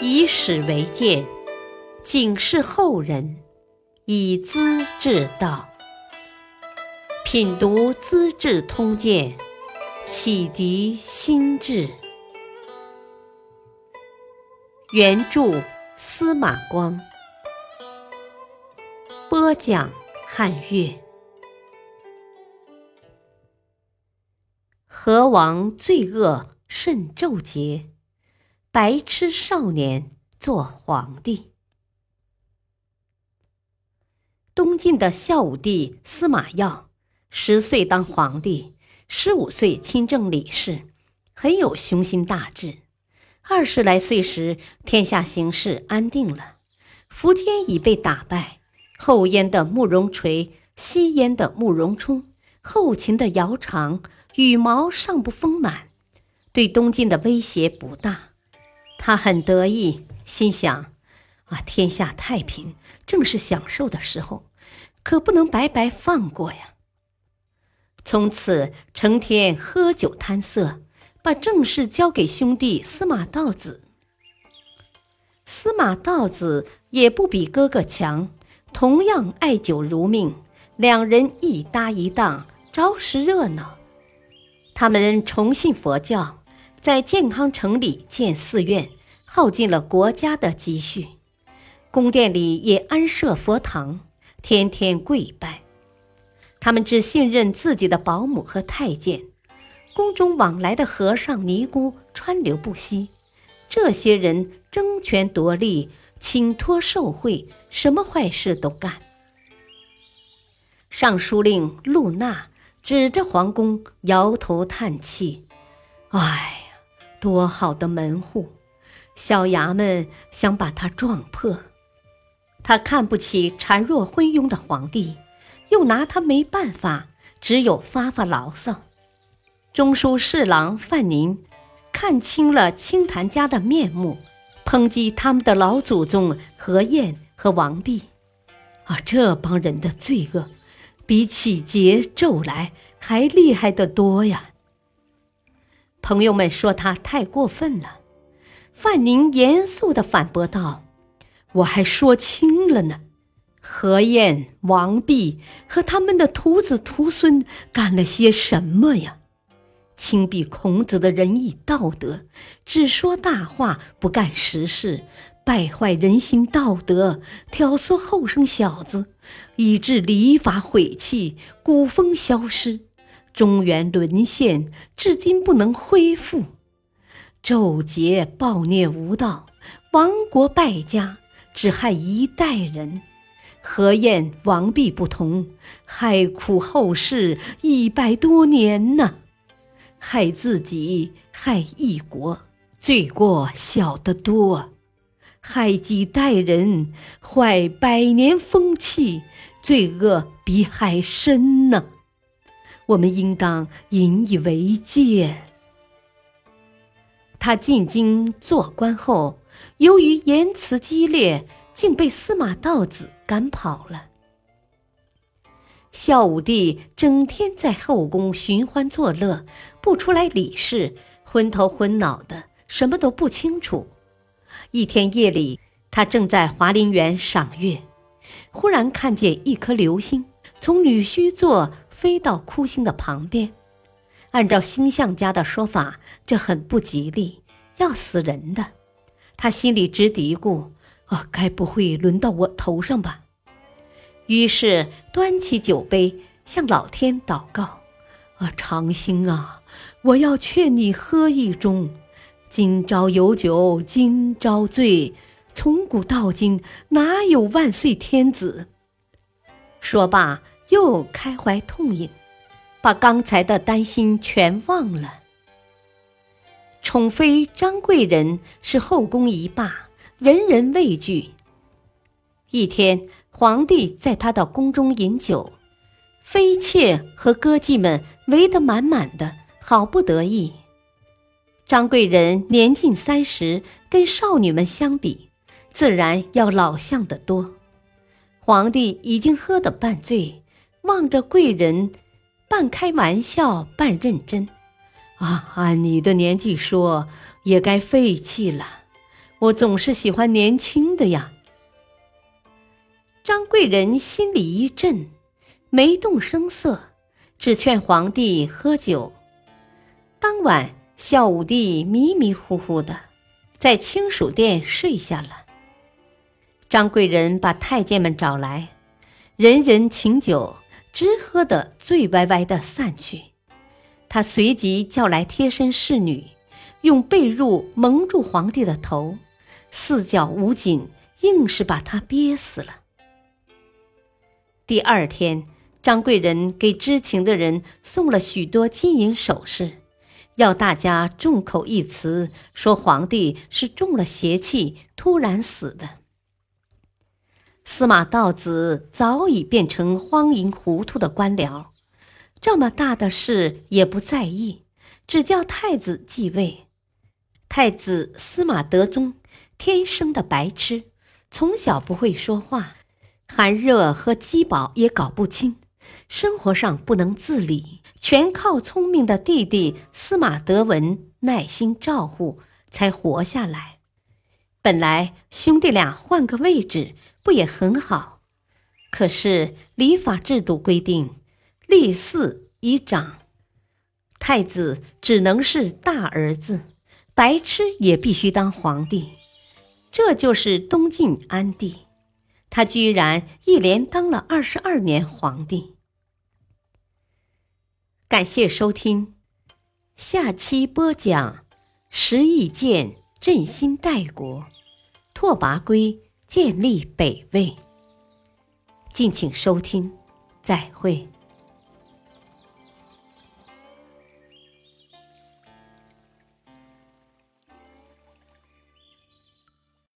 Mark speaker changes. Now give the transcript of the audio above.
Speaker 1: 以史为鉴，警示后人，以资治道。品读《资治通鉴》，启迪心智。原著司马光，播讲汉乐。何王罪恶甚纣节，白痴少年做皇帝。东晋的孝武帝司马曜，十岁当皇帝，十五岁亲政理事，很有雄心大志。二十来岁时，天下形势安定了，苻坚已被打败，后燕的慕容垂、西燕的慕容冲、后秦的姚苌羽毛尚不丰满，对东晋的威胁不大。他很得意，心想：啊，天下太平，正是享受的时候，可不能白白放过呀。从此，成天喝酒贪色。把正事交给兄弟司马道子。司马道子也不比哥哥强，同样爱酒如命，两人一搭一档，着实热闹。他们崇信佛教，在健康城里建寺院，耗尽了国家的积蓄，宫殿里也安设佛堂，天天跪拜。他们只信任自己的保姆和太监。宫中往来的和尚尼姑川流不息，这些人争权夺利、请托受贿，什么坏事都干。尚书令陆纳指着皇宫摇头叹气：“哎，多好的门户，小衙门想把他撞破。他看不起孱弱昏庸的皇帝，又拿他没办法，只有发发牢骚。”中书侍郎范宁看清了清谈家的面目，抨击他们的老祖宗何晏和王弼，啊，这帮人的罪恶比起桀纣来还厉害得多呀！朋友们说他太过分了，范宁严肃地反驳道：“我还说轻了呢，何晏、王弼和他们的徒子徒孙干了些什么呀？”轻鄙孔子的仁义道德，只说大话不干实事，败坏人心道德，挑唆后生小子，以致礼法毁弃，古风消失，中原沦陷，至今不能恢复。纣桀暴虐无道，亡国败家，只害一代人；何晏、王弼不同，害苦后世一百多年呢。害自己，害一国，罪过小得多；害几代人，坏百年风气，罪恶比还深呢。我们应当引以为戒。他进京做官后，由于言辞激烈，竟被司马道子赶跑了。孝武帝整天在后宫寻欢作乐，不出来理事，昏头昏脑的，什么都不清楚。一天夜里，他正在华林园赏月，忽然看见一颗流星从女虚座飞到哭星的旁边。按照星象家的说法，这很不吉利，要死人的。他心里直嘀咕：“啊，该不会轮到我头上吧？”于是端起酒杯，向老天祷告：“啊，长兴啊，我要劝你喝一盅。今朝有酒今朝醉，从古到今哪有万岁天子？”说罢，又开怀痛饮，把刚才的担心全忘了。宠妃张贵人是后宫一霸，人人畏惧。一天。皇帝在他的宫中饮酒，妃妾和歌妓们围得满满的，好不得意。张贵人年近三十，跟少女们相比，自然要老相得多。皇帝已经喝得半醉，望着贵人，半开玩笑半认真：“啊，按你的年纪说，也该废弃了。我总是喜欢年轻的呀。”张贵人心里一震，没动声色，只劝皇帝喝酒。当晚，孝武帝迷迷糊糊的在清暑殿睡下了。张贵人把太监们找来，人人请酒，直喝得醉歪歪的散去。他随即叫来贴身侍女，用被褥蒙住皇帝的头，四脚捂紧，硬是把他憋死了。第二天，张贵人给知情的人送了许多金银首饰。要大家众口一词，说皇帝是中了邪气，突然死的。司马道子早已变成荒淫糊涂的官僚，这么大的事也不在意，只叫太子继位。太子司马德宗天生的白痴，从小不会说话，寒热和饥饱也搞不清。生活上不能自理，全靠聪明的弟弟司马德文耐心照护才活下来。本来兄弟俩换个位置不也很好？可是礼法制度规定，立嗣以长，太子只能是大儿子，白痴也必须当皇帝。这就是东晋安帝，他居然一连当了二十二年皇帝。感谢收听，下期播讲石义建振兴代国，拓跋圭建立北魏。敬请收听，再会。